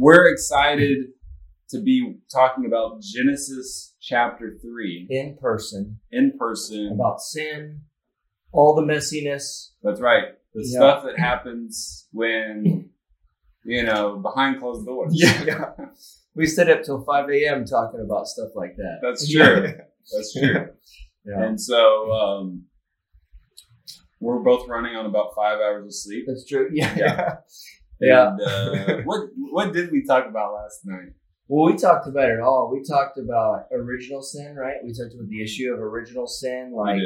we're excited to be talking about Genesis chapter three in person in person. about sin, all the messiness. That's right. The Yeah. stuff that happens when you know behind closed doors. Yeah. We stayed up till 5 a.m. talking about stuff like that. That's true. That's true. Yeah. And so um, we're both running on about five hours of sleep. That's true. Yeah. Yeah. Yeah. And, uh, what what did we talk about last night? Well, we talked about it all. We talked about original sin, right? We talked about the issue of original sin, like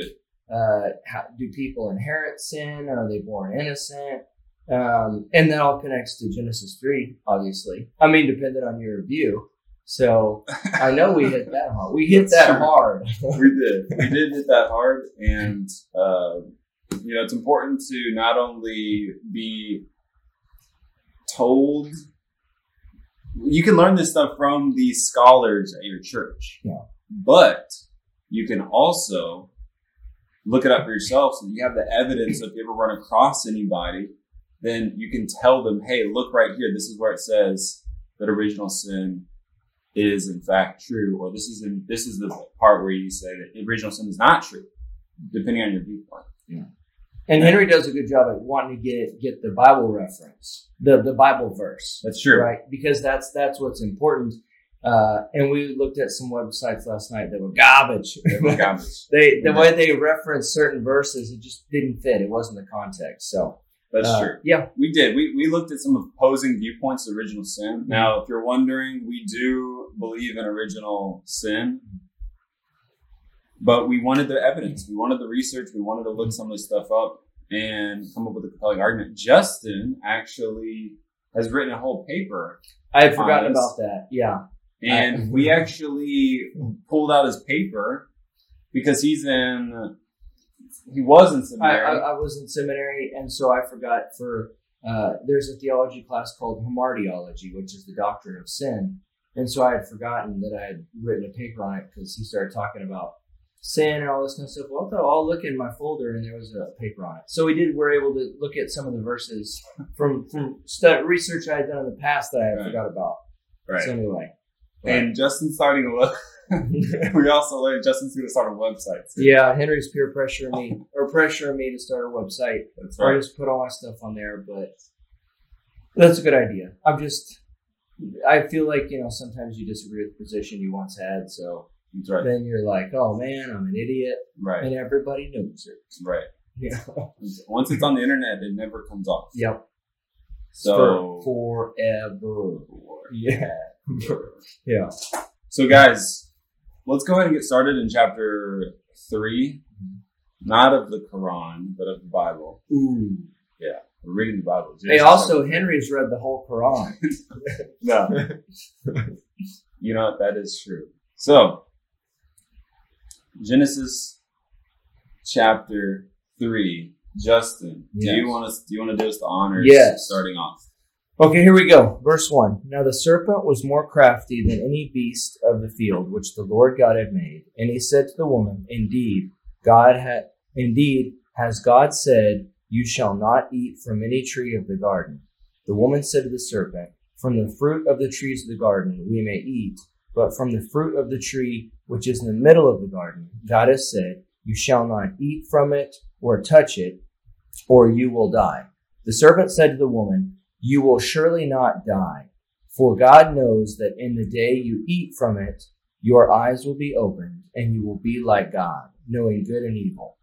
uh, how, do people inherit sin? Are they born innocent? Um, and that all connects to Genesis three, obviously. I mean, depending on your view. So I know we hit that hard. We hit that true. hard. we did. We did hit that hard, and uh, you know it's important to not only be told. You can learn this stuff from the scholars at your church, Yeah. but you can also look it up for yourself, so you have the evidence. So if you ever run across anybody, then you can tell them, "Hey, look right here. This is where it says that original sin is in fact true, or this is in, this is the part where you say that original sin is not true, depending on your viewpoint. And Henry does a good job at wanting to get get the Bible reference, the the Bible verse. That's true. right? Because that's that's what's important. Uh, and we looked at some websites last night that were garbage. They were Garbage. they the way they referenced certain verses, it just didn't fit. It wasn't the context. So That's uh, true. Yeah, We did. We, we looked at some opposing viewpoints of original sin. Now, if you're wondering, we do believe in original sin, but we wanted the evidence. We wanted the research. We wanted to look some of this stuff up and come up with a compelling argument. Justin actually has written a whole paper, I had forgotten about that. Yeah, and I- we actually pulled out his paper because he's in. He was in I, seminary. I, I was in seminary, and so I forgot for. Uh, there's a theology class called hamartiology, which is the doctrine of sin. And so I had forgotten that I had written a paper on it because he started talking about sin and all this kind of stuff. Well, I'll look in my folder, and there was a paper on it. So we did. We're able to look at some of the verses from from research I had done in the past that I had Right. forgot about. right. So anyway, and Justin's starting a web. we also learned Justin's going to start a website. yeah, Henry's peer pressure me or pressuring me to start a website. That's or right. just put all my stuff on there. But that's a good idea. I'm just, I feel like you know sometimes you disagree with the position you once had, so right. then you're like, oh man, I'm an idiot, Right. and everybody knows it. Right. Yeah. Once it's on the internet, it never comes off. yep. So, For forever. Yeah. yeah. so guys, let's go ahead and get started in chapter three, mm-hmm. not of the Quran, but of the Bible. Ooh. Yeah. We're reading the Bible. Hey, also Henry's read the whole Quran. no. you know what? That is true. So, Genesis chapter three. Justin, do you want us? Do you want to do us the honors? Yes. Starting off. Okay, here we go. Verse 1. Now the serpent was more crafty than any beast of the field which the Lord God had made. And he said to the woman, Indeed, God had indeed has God said, You shall not eat from any tree of the garden. The woman said to the serpent, From the fruit of the trees of the garden we may eat, but from the fruit of the tree which is in the middle of the garden, God has said, You shall not eat from it or touch it, or you will die. The serpent said to the woman, You will surely not die, for God knows that in the day you eat from it, your eyes will be opened, and you will be like God, knowing good and evil.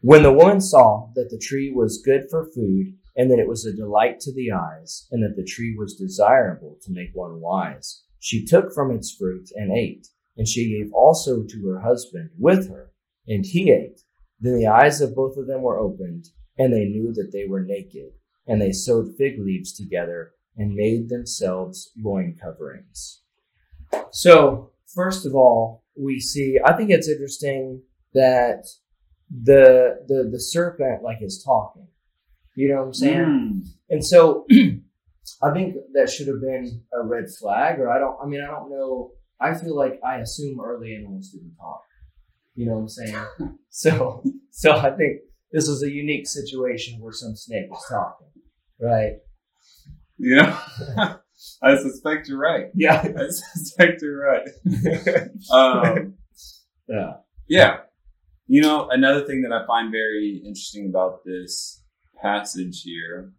When the woman saw that the tree was good for food, and that it was a delight to the eyes, and that the tree was desirable to make one wise, she took from its fruit and ate, and she gave also to her husband with her, and he ate. Then the eyes of both of them were opened, and they knew that they were naked, and they sewed fig leaves together and made themselves loin coverings. So, first of all, we see, I think it's interesting that the the the serpent like is talking. You know what I'm saying? Mm. And so I think that should have been a red flag, or I don't, I mean, I don't know. I feel like I assume early animals didn't talk. You know what I'm saying? so, so I think this was a unique situation where some snake was talking, right? You know, I suspect you're right. Yeah. I suspect you're right. Um, yeah. yeah. You know, another thing that I find very interesting about this passage here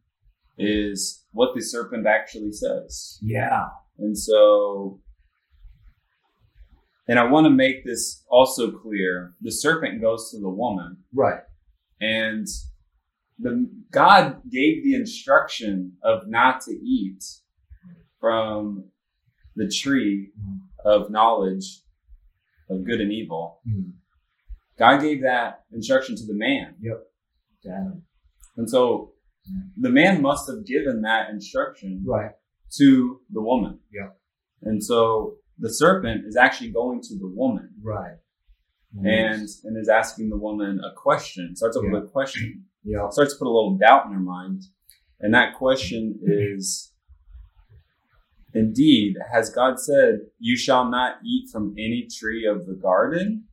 is what the serpent actually says. Yeah. And so, and I want to make this also clear. The serpent goes to the woman Right. and the God gave the instruction of not to eat from the tree of knowledge of good and evil. Mhm. God gave that instruction to the man. Yep. Damn. And so Yeah. the man must have given that instruction Right. to the woman. Yeah. And so the serpent is actually going to the woman Right. and and is asking the woman a question. Starts off Yeah. with a question. yeah. Starts to put a little doubt in her mind. And that question is Indeed, has God said, You shall not eat from any tree of the garden?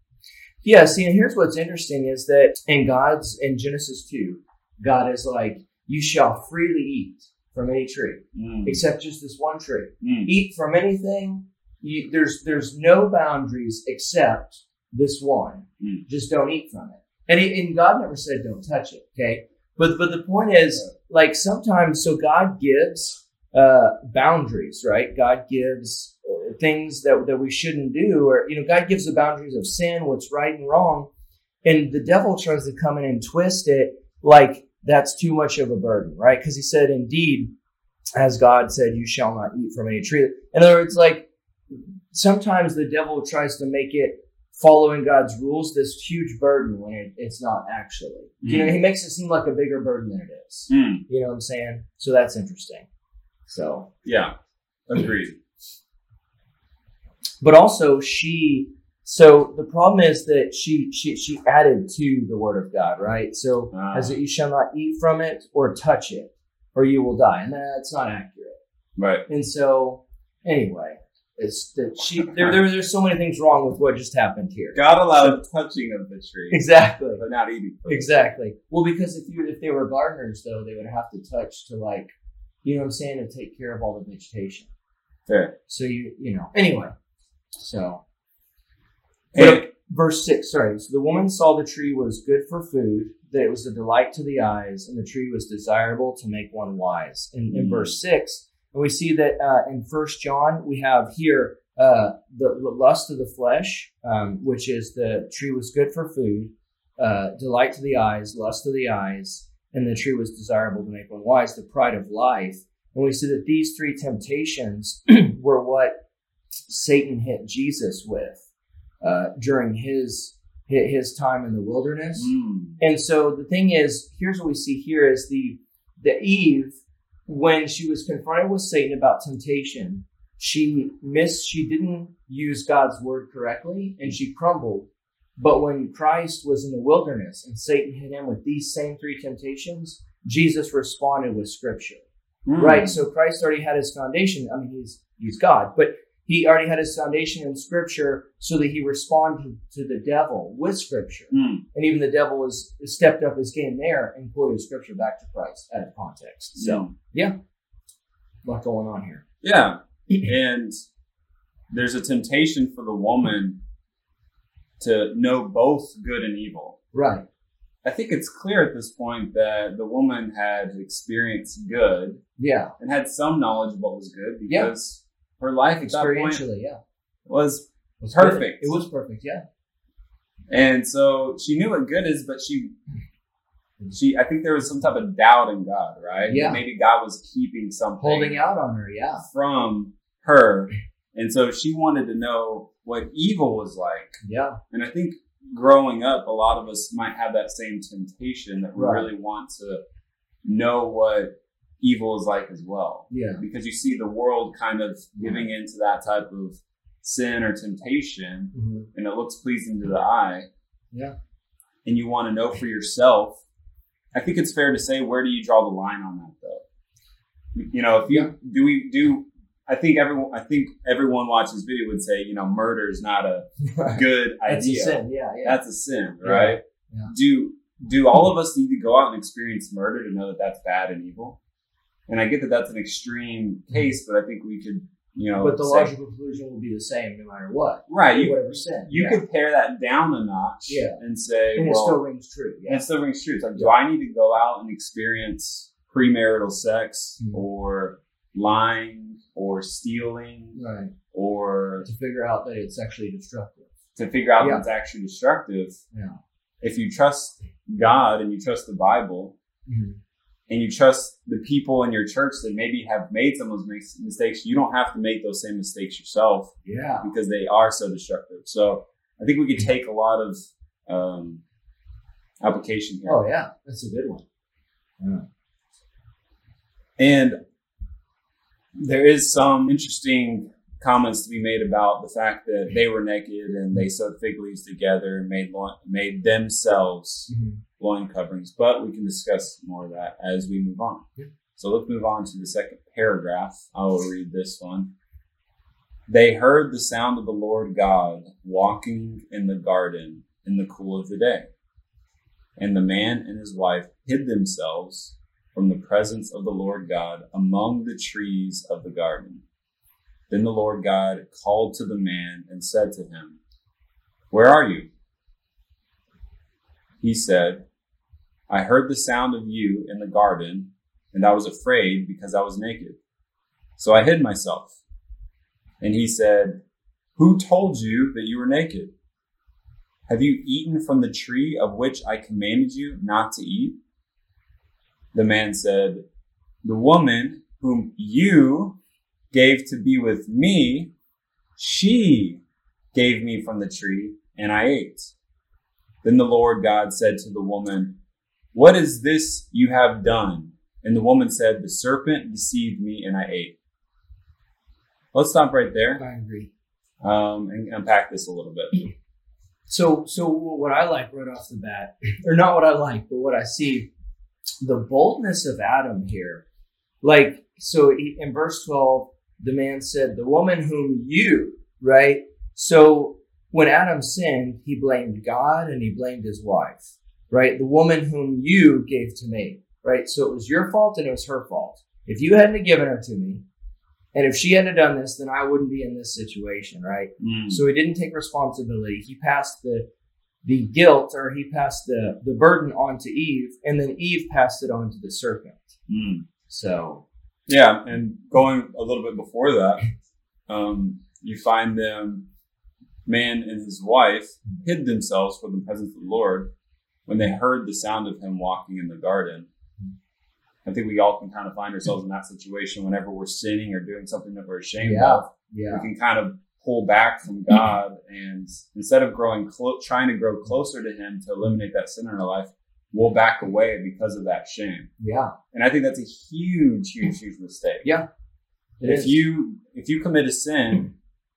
Yeah, see, and here's what's interesting is that in God's in Genesis 2, God is like, You shall freely eat from any tree, Mm, except just this one tree. mm, Eat from anything. You, there's there's no boundaries except this one. Mm. Just don't eat from it. And, he, and God never said don't touch it. Okay, but but the point is, like sometimes, so God gives uh, boundaries, right? God gives uh, things that that we shouldn't do, or you know, God gives the boundaries of sin, what's right and wrong, and the devil tries to come in and twist it like that's too much of a burden, right? Because he said, indeed, as God said, you shall not eat from any tree. In other words, like sometimes the devil tries to make it following God's rules this huge burden when it, it's not actually. You know, he makes it seem like a bigger burden than it is. mm. You know what I'm saying? So that's interesting. So, Yeah, agreed. but also she. So the problem is that she she she added to the word of God, right? So Ah. as it, you shall not eat from it or touch it, or you will die, and that's not accurate. Right. And so anyway, it's that she there, there there's so many things wrong with what just happened here. God allowed touching of the tree, Exactly. but not eating. from. Exactly. Well, because if you if they were gardeners though, they would have to touch to like, you know what I'm saying, to take care of all the vegetation. Fair. So you you know anyway. So And- but verse six, sorry. So the woman saw the tree was good for food, that it was a delight to the eyes, and the tree was desirable to make one wise. In, in Mhm. verse six, and we see that uh, in First John we have here uh, the, the lust of the flesh, um, which is the tree was good for food, uh, delight to the eyes, lust of the eyes, and the tree was desirable to make one wise, the pride of life. And we see that these three temptations were what Satan hit Jesus with uh, during his his time in the wilderness. Mm. And so the thing is, here's what we see here is the the Eve when she was confronted with Satan about temptation, she missed she didn't use God's word correctly and she crumbled. But when Christ was in the wilderness and Satan hit him with these same three temptations, Jesus responded with scripture. Mm. Right. So Christ already had his foundation. I mean, he's he's God, but he already had his foundation in Scripture, so that he responded to the devil with Scripture, Mm. and even the devil was stepped up his game there and quoted Scripture back to Christ out of context. So Yeah. a lot going on here. Yeah. And there's a temptation for the woman to know both good and evil. Right. I think it's clear at this point that the woman had experienced good Yeah. and had some knowledge of what was good Yeah. Her life at that point Experientially, yeah. was was Perfect. It was perfect. Yeah. and so she knew what good is, but she she I think there was some type of doubt in God, right? Yeah. Maybe God was keeping something Holding out on her. Yeah. from her. And so she wanted to know what evil was like. Yeah. And I think growing up, a lot of us might have that same temptation that we Right. really want to know what evil is like as well. Yeah. Because you see the world kind of giving into that type of sin or temptation, hmm and it looks pleasing to the eye. Yeah. And you want to know for yourself. I think it's fair to say, where do you draw the line on that, though? You know, if you Yeah. do we do. I think everyone. I think everyone watching this video would say, you know, murder is not a good That's idea. a sin. Yeah. Yeah. That's a sin, right? Yeah. Do do all of us need to go out and experience murder to know that that's bad and evil? And I get that that's an extreme case, but I think we could, you know, But the say- logical conclusion will be the same no matter what. right. You whatever sin. you yeah. could pare that down a notch, Yeah. and say, and it still rings true. and it still rings true. It's like, do I need to go out and experience premarital sex Mhm. or lying or stealing Right. or To figure out that it's actually destructive. to figure out Yeah. that it's actually destructive? Yeah. If you trust God and you trust the Bible Mhm. And you trust the people in your church that maybe have made some of those mistakes, you don't have to make those same mistakes yourself Yeah. because they are so destructive. So I think we could take a lot of um, application here. Oh yeah, that's a good one. Yeah. And there is some interesting comments to be made about the fact that they were naked and they sewed fig leaves together and made made themselves Mhm. Loin coverings. But we can discuss more of that as we move on. Yeah. So let's move on to the second paragraph. I will read this one. They heard the sound of the Lord God walking in the garden in the cool of the day. And the man and his wife hid themselves from the presence of the Lord God among the trees of the garden. Then the Lord God called to the man and said to him, Where are you? He said, I heard the sound of you in the garden, and I was afraid because I was naked. So I hid myself. And he said, Who told you that you were naked? Have you eaten from the tree of which I commanded you not to eat? The man said, The woman whom you gave to be with me, she gave me from the tree, and I ate. Then the Lord God said to the woman, What is this you have done? And the woman said, The serpent deceived me, and I ate. Let's stop right there I agree. um, and unpack this a little bit. So, so what I like right off the bat, or not what I like, but what I see, the boldness of Adam here. Like, so in verse 12, the man said, the woman whom you, right? So when Adam sinned, he blamed God and he blamed his wife, right? The woman whom you gave to me, right? So it was your fault and it was her fault. If you hadn't given her to me, and if she hadn't done this, then I wouldn't be in this situation, right? Mm. So he didn't take responsibility. He passed the the guilt or he passed the the burden on to Eve, and then Eve passed it on to the serpent. Mm. So Yeah, and going a little bit before that, um, you find them, man and his wife, hid themselves from the presence of the Lord when they heard the sound of him walking in the garden. I think we all can kind of find ourselves in that situation whenever we're sinning or doing something that we're ashamed Yeah. of. yeah, We can kind of pull back from God, and instead of growing, clo- trying to grow closer to Him to eliminate that sin in our life, we'll back away because of that shame. yeah, And I think that's a huge, huge, huge mistake. Yeah. it if is. you if you commit a sin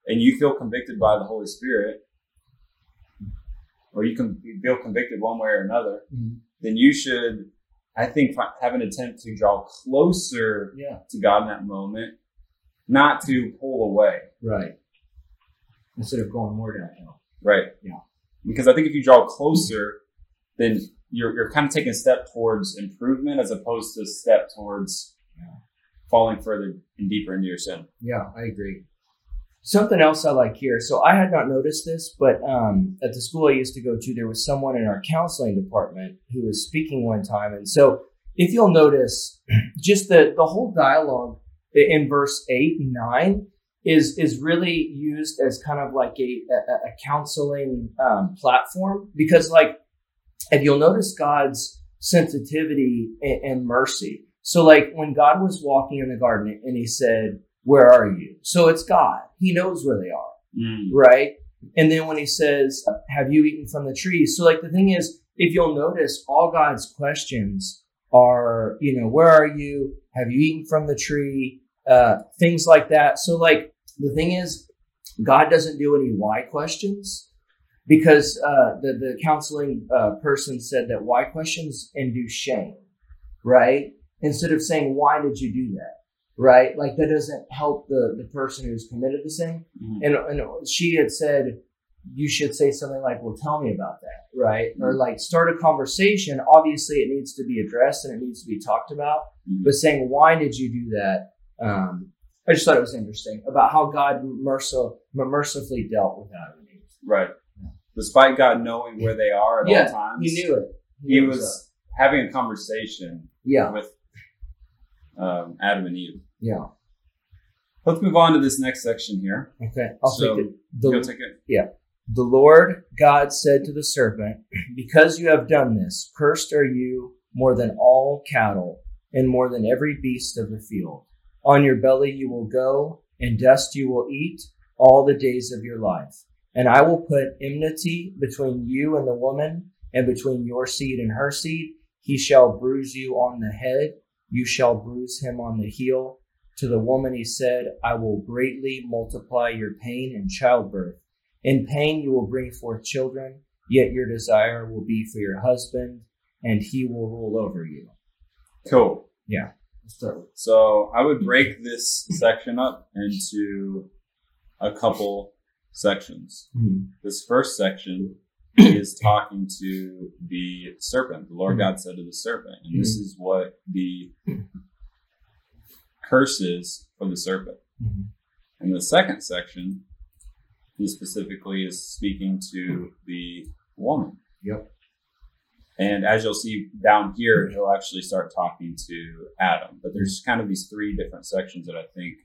and you feel convicted by the Holy Spirit, or you can feel convicted one way or another, Mhm. then you should, I think, have an attempt to draw closer yeah, to God in that moment, not to pull away. right. Instead of going more downhill. Right. Yeah. Because I think if you draw closer, then you're you're kind of taking a step towards improvement as opposed to a step towards Yeah. falling further and deeper into your sin. Yeah, I agree. Something else I like here. So I had not noticed this, but um, at the school I used to go to, there was someone in our counseling department who was speaking one time, and so if you'll notice, just the the whole dialogue in verse eight and nine is is really used as kind of like a a, a counseling um, platform because like if you'll notice God's sensitivity and, and mercy. So like when God was walking in the garden and he said, where are you? So it's God. He knows where they are, right? And then when he says, have you eaten from the tree? So like the thing is, if you'll notice, all God's questions are, you know, where are you? Have you eaten from the tree? Uh, things like that. So like the thing is, God doesn't do any why questions because uh, the the counseling uh, person said that why questions induce shame, right? Instead of saying why did you do that, right? Like that doesn't help the the person who's committed the sin. Mhm. And, and she had said you should say something like, "Well, tell me about that," right? Or like start a conversation. Obviously, it needs to be addressed and it needs to be talked about. Mhm. But saying, "Why did you do that?" Um, I just thought it was interesting about how God mercil- mercifully dealt with Adam and Eve. Right. Despite God knowing where they are at Yeah, all times, He knew it. he it was having a conversation yeah, with um, Adam and Eve. Yeah. Let's move on to this next section here. Okay, I'll So, take it. You'll The, take it. Yeah. the Lord God said to the serpent, Because you have done this, cursed are you more than all cattle and more than every beast of the field. On your belly you will go, and dust you will eat all the days of your life. And I will put enmity between you and the woman, and between your seed and her seed. He shall bruise you on the head, you shall bruise him on the heel. To the woman he said, I will greatly multiply your pain in childbirth. In pain you will bring forth children, yet your desire will be for your husband, and he will rule over you. Cool. Let's So I would break this section up into a couple sections. This first section is talking to the serpent. The Lord Mhm. God said to the serpent, and this is what the curse is for the serpent. In the second section, he specifically is speaking to the woman. Yep. And as you'll see down here, he'll actually start talking to Adam. But there's kind of these three different sections that I think,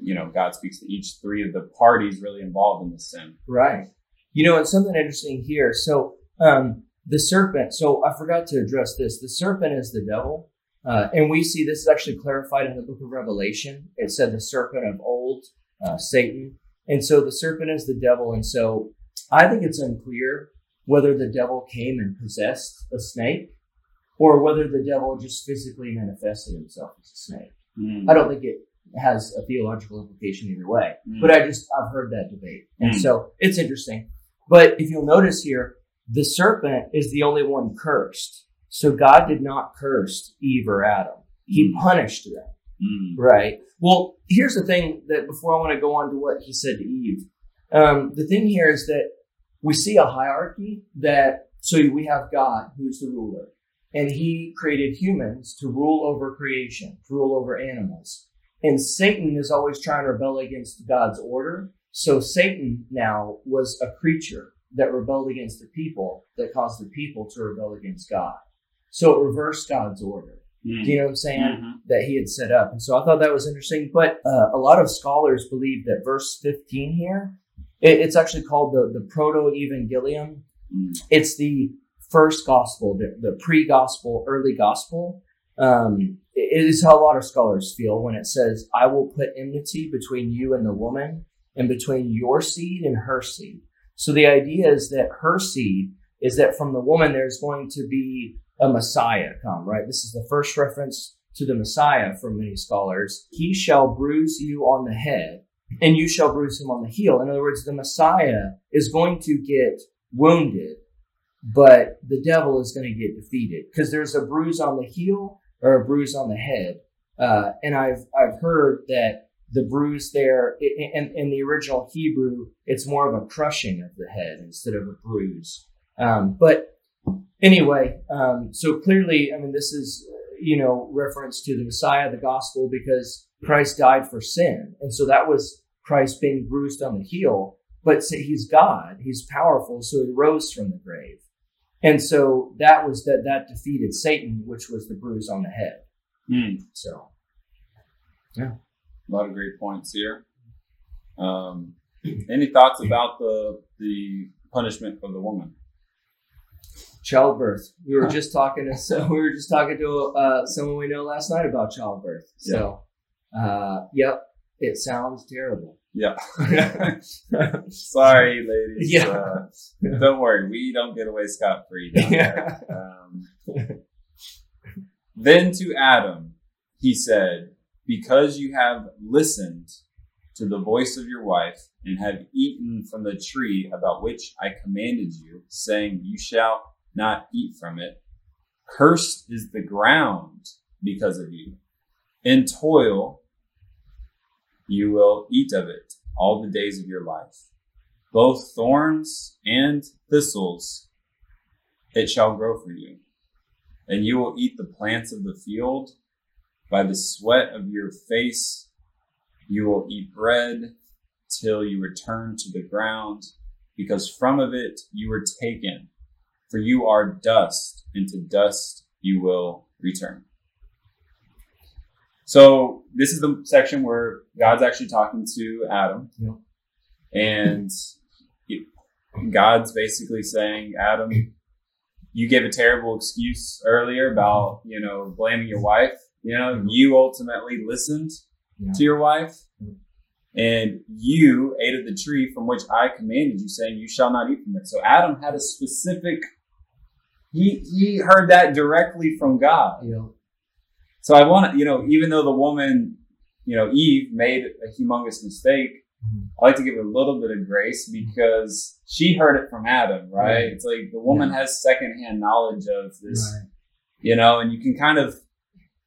you know, God speaks to each three of the parties really involved in the sin. Right. You know, it's something interesting here. So, um, the serpent. So I forgot to address this. The serpent is the devil, uh, and we see this is actually clarified in the book of Revelation. It said the serpent of old, uh, Satan, and so the serpent is the devil. And so I think it's unclear whether the devil came and possessed a snake, or whether the devil just physically manifested himself as a snake. Mm. I don't think it has a theological implication either way. Mm. But I just I've heard that debate, and Mm. so it's interesting. But if you'll notice here, the serpent is the only one cursed. So God did not curse Eve or Adam; He Mm. punished them. Mm. Right. Well, here's the thing that before I want to go on to what He said to Eve, um, the thing here is that we see a hierarchy that so we have God who's the ruler, and He created humans to rule over creation, to rule over animals. And Satan is always trying to rebel against God's order. So Satan now was a creature that rebelled against the people that caused the people to rebel against God. So it reversed God's order. Mm. Do you know what I'm saying? Mhm. That he had set up. And so I thought that was interesting. But uh, a lot of scholars believe that verse 15 here, it, it's actually called the, the Proto Evangelium. Mm. It's the first gospel, the, the pre gospel, early gospel. Um, it is how a lot of scholars feel when it says, I will put enmity between you and the woman, and between your seed and her seed. So the idea is that her seed is that from the woman there's going to be a Messiah come, right? This is the first reference to the Messiah from many scholars. He shall bruise you on the head, and you shall bruise him on the heel. In other words, the Messiah is going to get wounded, but the devil is going to get defeated because there's a bruise on the heel or a bruise on the head. Uh, and I've I've heard that the bruise there in, in the original Hebrew, it's more of a crushing of the head instead of a bruise. Um, but anyway, um, so clearly, I mean, this is you know reference to the Messiah, the gospel, because Christ died for sin, and so that was Christ being bruised on the heel. But he's God, he's powerful, so he rose from the grave, and so that was that that defeated Satan, which was the bruise on the head. Mm. So yeah, A lot of great points here. Um, any thoughts about the the punishment for the woman? Childbirth. We were just talking to so we were just talking to uh, someone we know last night about childbirth. So, uh, yep, it sounds terrible. Yeah. Sorry, ladies. Yeah. Uh, don't worry, we don't get away scot free. yeah. Um, then to Adam, he said, Because you have listened to the voice of your wife and have eaten from the tree about which I commanded you, saying, You shall not eat from it, cursed is the ground because of you. In toil you will eat of it all the days of your life. both thorns and thistles it shall grow for you. And you will eat the plants of the field. By the sweat of your face you will eat bread till you return to the ground, because from of it you were taken. For you are dust, and to dust you will return. So this is the section where God's actually talking to Adam. Yep. And God's basically saying, Adam, you gave a terrible excuse earlier about, you know, blaming your wife. You know, you ultimately listened Yeah. to your wife Mhm. and you ate of the tree from which I commanded you, saying, You shall not eat from it. So Adam had a specific, he, he heard that directly from God. Know, So I want to, you know, even though the woman, you know, Eve made a humongous mistake, Mhm. I like to give her a little bit of grace because she heard it from Adam, right? Right. It's like the woman has secondhand knowledge of this, right. you know, and you can kind of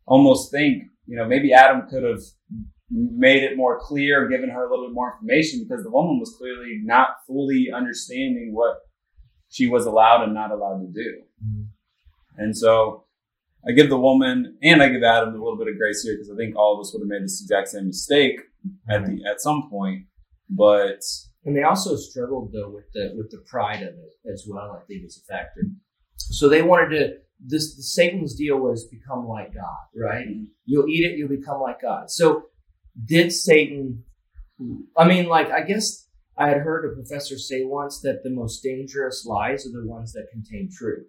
almost think, you know, maybe Adam could have made it more clear, given her a little bit more information because the woman was clearly not fully understanding what she was allowed and not allowed to do. And so I give the woman and I give Adam a little bit of grace here because I think all of us would have made this exact same mistake at the at some point. But And they also struggled though with the with the pride of it as well. I think is a factor. So they wanted to. This Satan's deal was become like God, right? You'll eat it, you'll become like God. So did Satan? I mean, like I guess I had heard a professor say once that the most dangerous lies are the ones that contain truth.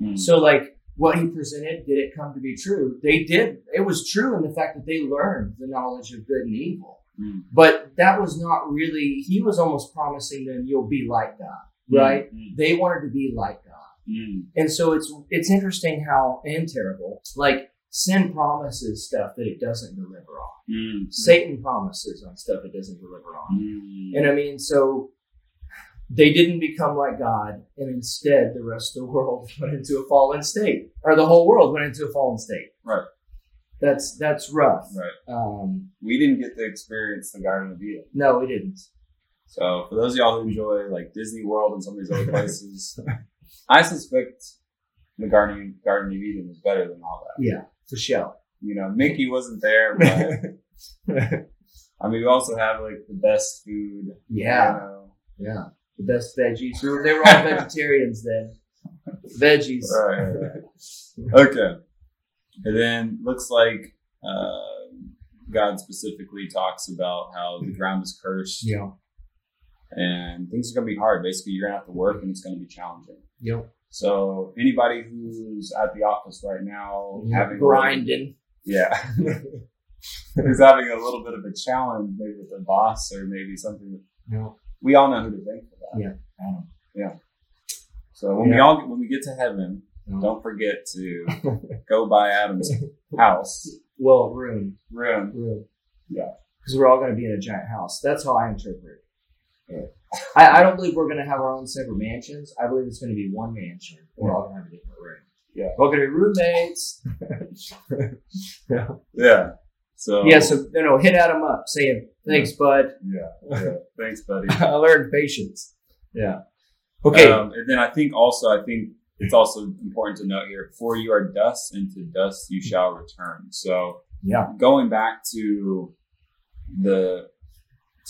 Mm, So like what he presented, did it come to be true? They did. It was true in the fact that they learned the knowledge of good and evil. mm, But that was not really, he was almost promising them, you'll be like God, right? mm, They wanted to be like God. mm, And so it's, it's interesting how, and terrible, like sin promises stuff that it doesn't deliver on. mm, Satan promises on stuff it doesn't deliver on. mm, And I mean, so they didn't become like God, and instead the rest of the world went into a fallen state, or the whole world went into a fallen state. Right. That's that's rough. right. Um, We didn't get to experience the Garden of Eden. no, we didn't. So for those of y'all who enjoy like Disney World and some of these other places, I suspect the Garden Garden of Eden was better than all that. Yeah, for sure. You know, Mickey wasn't there, but I mean, we also have like the best food. Yeah, You know. yeah. The best veggies. They were all vegetarians then. Veggies. Right, right. Okay. And then looks like uh, God specifically talks about how the ground is cursed Yeah. and things are going to be hard. Basically, you're going to have to work and it's going to be challenging. Yep. So anybody who's at the office right now having grinding. yeah, who's having a little bit of a challenge, maybe with their boss or maybe something. No. We all know who to thank for. Yeah. Adam. Yeah. So when we Yeah. all when we get to heaven, No. don't forget to go by Adam's house Well, room. room. Room. Yeah. Because we're all going to be in a giant house. That's how I interpret it. I, I don't believe we're going to have our own separate mansions. I believe it's going to be one mansion. We're all going to have a different room. Yeah. We're going to be roommates. Yeah. Yeah. So Yeah, so you know, hit Adam up saying, Thanks, bud. yeah, yeah. Thanks, buddy. I learned patience. Yeah. Okay. Um, and then I think also, I think it's also important to note here: for you are dust, and to dust you shall return. So yeah. going back to the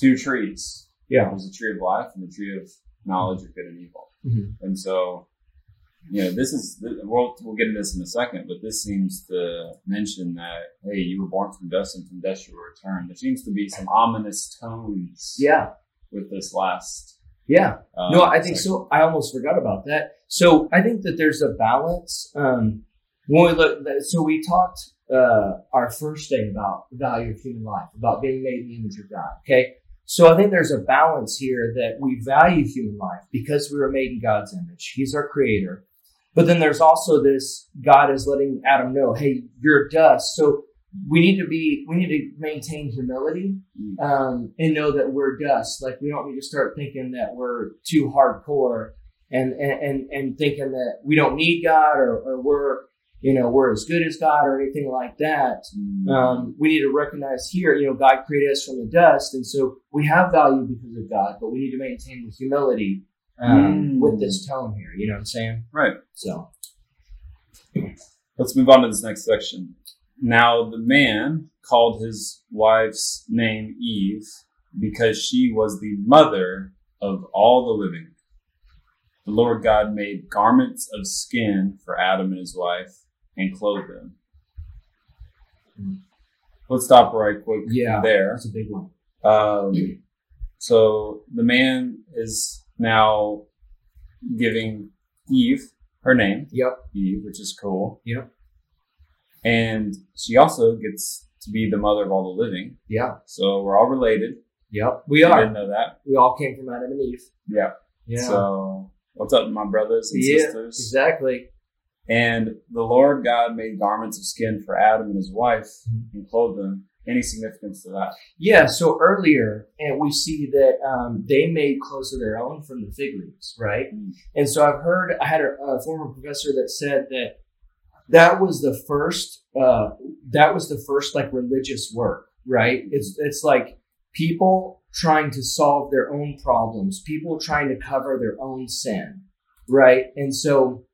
two trees, Yeah. there's a tree of life and the tree of knowledge of good and evil. Mhm. And so, you know, this is we'll we'll get into this in a second, but this seems to mention that hey, you were born from dust, and from dust you will return. There seems to be some ominous tones Yeah. with this last. Yeah. Um, No, I think section. so. I almost forgot about that. So I think that there's a balance. Um, when we look, so we talked uh, our first day about the value of human life, about being made in the image of God. Okay, so I think there's a balance here that we value human life because we were made in God's image. He's our creator. But then there's also this God is letting Adam know, hey, you're dust. So we need to be, we need to maintain humility Mm. um, and know that we're dust. Like we don't need to start thinking that we're too hardcore and and and, and thinking that we don't need God or, or we're you know, we're as good as God or anything like that. Mm. Um, we need to recognize here, you know, God created us from the dust, and so we have value because of God, but we need to maintain with humility um, Mm. with this tone here. You know what I'm saying? right. So, Let's move on to this next section. Now the man called his wife's name Eve because she was the mother of all the living. The Lord God made garments of skin for Adam and his wife and clothed them. Let's stop right quick Yeah. there. that's a big one. Um, so the man is now giving Eve her name, Yep. Eve, which is cool. Yep. And she also gets to be the mother of all the living. Yeah. So we're all related. Yep. We I are. didn't know that. We all came from Adam and Eve. Yeah. Yeah. So what's up, my brothers and yeah. sisters? Exactly. And the Lord God made garments of skin for Adam and his wife Mhm. and clothed them. Any significance to that? Yeah, so earlier, and we see that um, they made clothes of their own from the fig leaves, right? Mm. And so I've heard, I had a, a former professor that said that that was the first, uh, that was the first like religious work, right? It's it's like people trying to solve their own problems, people trying to cover their own sin, right? And so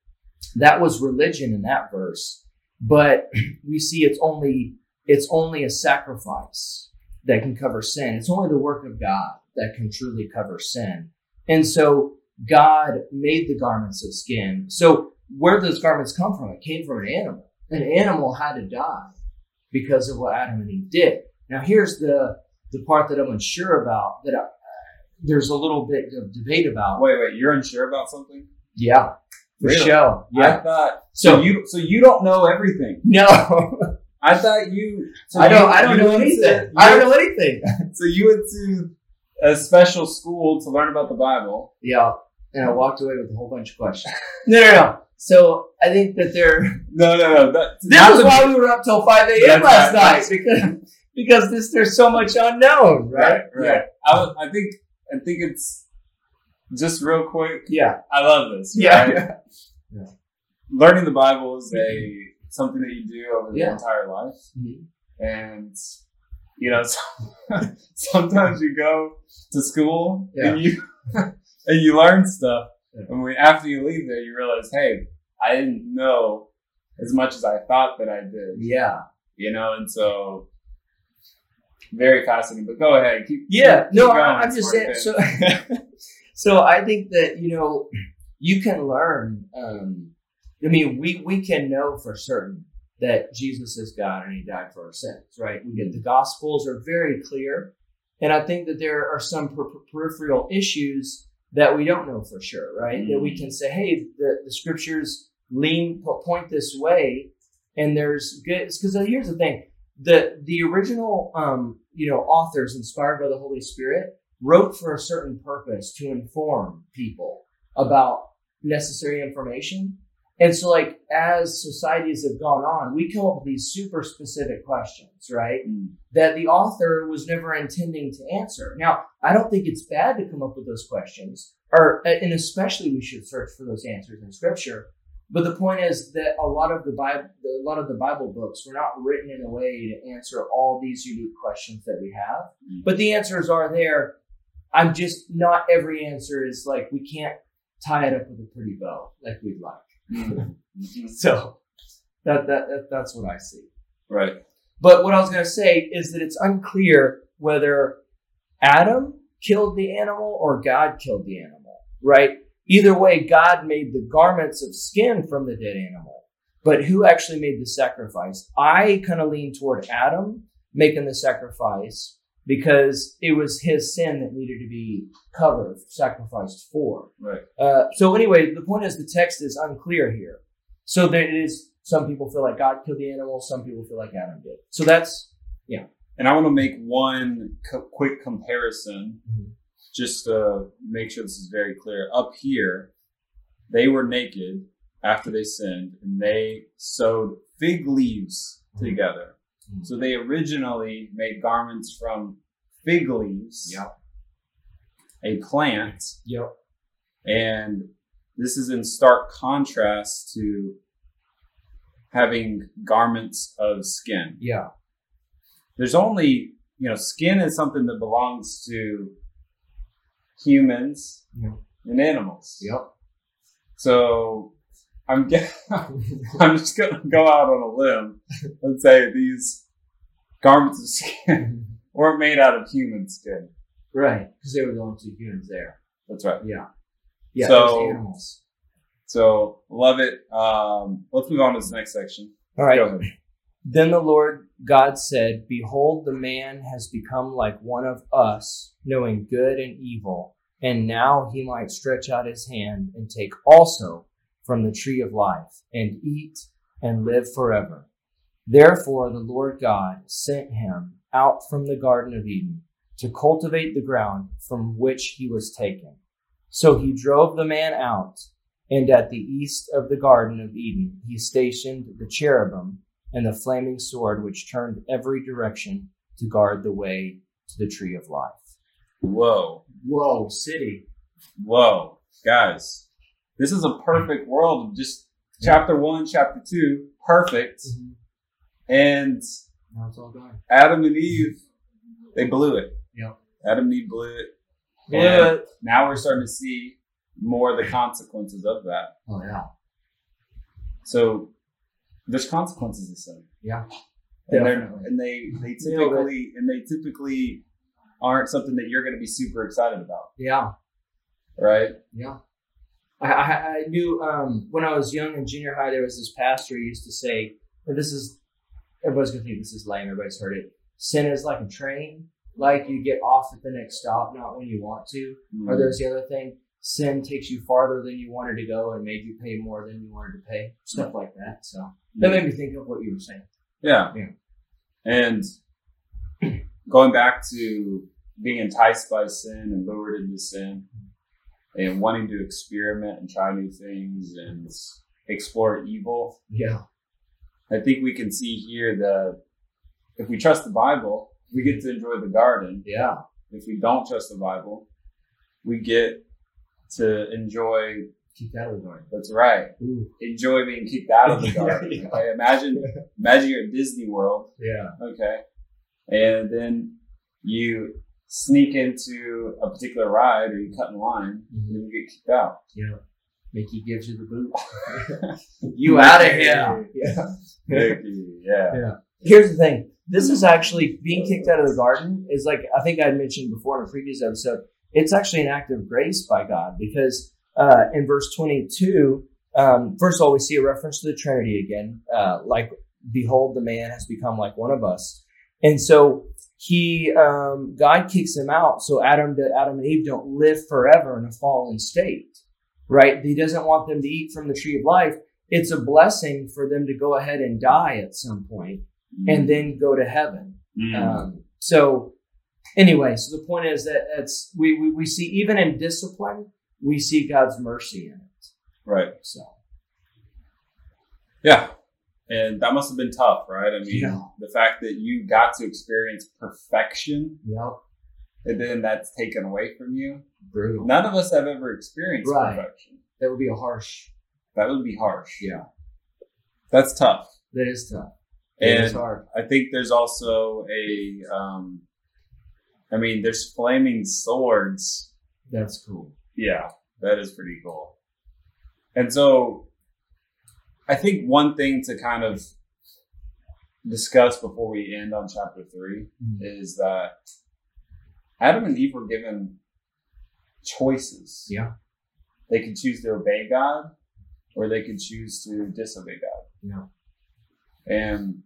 that was religion in that verse, but we see it's only it's only a sacrifice that can cover sin. It's only the work of God that can truly cover sin. And so God made the garments of skin. So where those garments come from? It came from an animal. An animal had to die because of what Adam and Eve did. Now here's the the part that I'm unsure about that I, there's a little bit of debate about. Wait, wait, you're unsure about something? Yeah, for Really? sure. I Yeah. thought so. So- You so you don't know everything. No, I thought you. So I don't. you- I don't know anything. I don't know anything. So you went to a special school to learn about the Bible. Yeah. And I walked away with a whole bunch of questions. No, no, no. So I think that they're. No, no, no. That, This is why we were up till 5 a.m. Last right. night because, because this, there's so much unknown, right? right. I, was- I think I think it's just real quick. Yeah. I love this. Yeah. right? Learning the Bible is a something that you do over Yeah. your entire life, Mhm. and you know sometimes you go to school and you and you learn stuff, Yeah. and when after you leave there, you realize, hey, I didn't know as much as I thought that I did. Yeah. You know, and so very fascinating. But go ahead, keep Yeah. keep No, I, I'm just saying. So, so I think that, you know, you can learn. Um, I mean, we, we can know for certain that Jesus is God and he died for our sins, right? We get the gospels are very clear. And I think that there are some per- peripheral issues that we don't know for sure, right? That we can say, hey, the, the scriptures lean, point this way. And there's good, because here's the thing the, the original, um, you know, authors inspired by the Holy Spirit wrote for a certain purpose to inform people about necessary information. And so, like, as societies have gone on, we come up with these super specific questions, right? Mm. That the author was never intending to answer. Now, I don't think it's bad to come up with those questions, or and especially we should search for those answers in Scripture. But the point is that a lot of the Bible, a lot of the Bible books were not written in a way to answer all these unique questions that we have. Mm. But the answers are there. I'm just not every answer is like we can't tie it up with a pretty bow like we'd like. So that, that that that's what I see. Right. But what I was going to say is that it's unclear whether Adam killed the animal or God killed the animal, right? Either way, God made the garments of skin from the dead animal. But who actually made the sacrifice? I kind of lean toward Adam making the sacrifice because it was his sin that needed to be covered, sacrificed for. Right. Uh, so anyway, the point is the text is unclear here. So there is. Some people feel like God killed the animal. Some people feel like Adam did. So that's yeah. And I want to make one co- quick comparison Mhm. just to make sure this is very clear. Up here, they were naked after they sinned and they sewed fig leaves Mhm. together. Mhm. So they originally made garments from fig leaves, Yep. a plant, yep. and this is in stark contrast to having garments of skin. Yeah. There's only, you know, skin is something that belongs to humans Yeah. and animals. Yep. So I'm I'm just gonna go out on a limb and say these garments of skin weren't made out of human skin. right. Because they were the only two humans there. That's right. Yeah. Yeah. So- animals. So love it. Um, let's move on to the next section. All right. Go ahead. Then the Lord God said, Behold, the man has become like one of us, knowing good and evil. And now he might stretch out his hand and take also from the tree of life, and eat and live forever. Therefore the Lord God sent him out from the Garden of Eden to cultivate the ground from which he was taken. So he drove the man out, and at the east of the Garden of Eden he stationed the cherubim and the flaming sword which turned every direction to guard the way to the tree of life. Whoa, Whoa, city. whoa, guys, this is a perfect world. of Just chapter one, chapter two, perfect. Mm-hmm. And Now it's all gone. Adam and Eve, they blew it. Yep. Adam and Eve blew it. Yeah. And now we're starting to see more of the consequences of that. Oh yeah. So there's consequences to sin. Yeah. And, and they they Nailed it. typically and they typically aren't something that you're going to be super excited about, Yeah. right? Yeah. I, I, knew um, when I was young in junior high, there was this pastor who used to say, and this is, everybody's going to think this is lame, everybody's heard it. Sin is like a train, like you get off at the next stop, not when you want to. Or there's the other thing, sin takes you farther than you wanted to go and made you pay more than you wanted to pay. Stuff like that. So that made me think of what you were saying. Yeah. Yeah. And going back to being enticed by sin and lured into sin and wanting to experiment and try new things and explore evil, Yeah. I think we can see here that if we trust the Bible, we get to enjoy the garden. Yeah. If we don't trust the Bible, we get to enjoy, Keep that the garden. that's right, Ooh. enjoy being kicked out of the garden. Yeah. Okay, imagine, imagine you're at Disney World Yeah. Okay. And then you sneak into a particular ride or you cut in line and Mhm. you get kicked out. Yeah. Mickey gives you the boot. you out of here. Yeah. Mickey, yeah. Here's the thing. This is actually being kicked out of the garden is like I think I mentioned before in a previous episode. It's actually an act of grace by God because uh, in verse 22, um, first of all, we see a reference to the Trinity again. Uh, like, behold, the man has become like one of us, and so he, um, God kicks him out. So Adam, Adam and Eve don't live forever in a fallen state, right? He doesn't want them to eat from the tree of life. It's a blessing for them to go ahead and die at some point and then go to heaven. Mm. Um, so anyway, so the point is that it's we, we we see even in discipline, we see God's mercy in it. right. So Yeah. And that must have been tough, right? I mean, Yeah. the fact that you got to experience perfection yeah, and then that's taken away from you. brutal. None of us have ever experienced Right. perfection. That would be a harsh. That would be harsh. Yeah, That's tough. that is tough. It is And hard. I think there's also a, um, I mean, there's flaming swords. That's cool. Yeah, that is pretty cool. And so I think one thing to kind of discuss before we end on chapter three Mhm. is that Adam and Eve were given choices. Yeah. They could choose to obey God or they could choose to disobey God. Yeah. And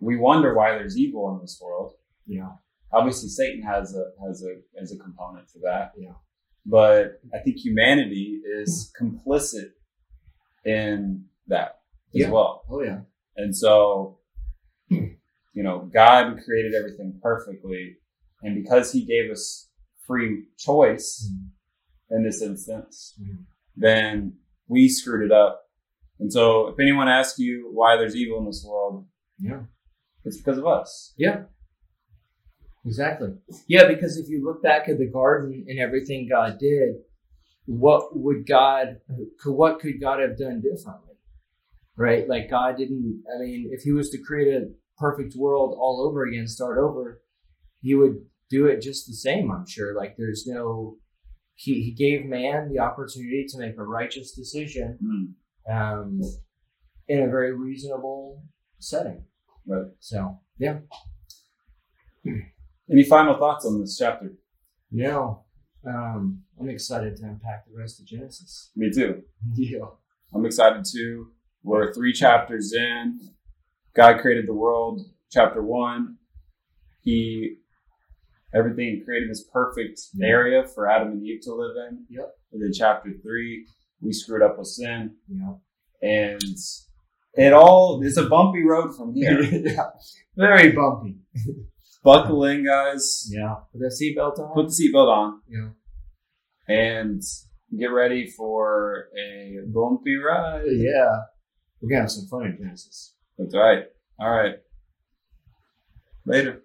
we wonder why there's evil in this world. Yeah. Obviously, Satan has a has a has a component to that. Yeah. But I think humanity is complicit in that as Yeah. well. Oh yeah. And so, you know, God created everything perfectly, and because He gave us free choice in this instance, Mhm. then we screwed it up. And so, if anyone asks you why there's evil in this world, Yeah. it's because of us. Yeah. Exactly. Yeah, because if you look back at the garden and everything God did, what would God, could, what could God have done differently? Right? Like God didn't, I mean, if he was to create a perfect world all over again, start over, he would do it just the same, I'm sure. Like there's no, he, he gave man the opportunity to make a righteous decision Mm. um, in a very reasonable setting. Right. So, yeah. Any final thoughts on this chapter? No, um, I'm excited to unpack the rest of Genesis. Me too. Yeah. I'm excited too. We're three chapters in. God created the world. Chapter one, He everything created this perfect Yeah. area for Adam and Eve to live in. Yep. And then chapter three, we screwed up with sin, Yeah. and it all it's a bumpy road from here. yeah. Very bumpy. Buckle in, guys. Yeah. Put that seatbelt on. Put the seatbelt on yeah. and get ready for a bumpy ride. Yeah. We're gonna have some fun in Genesis. That's right. All right. Later.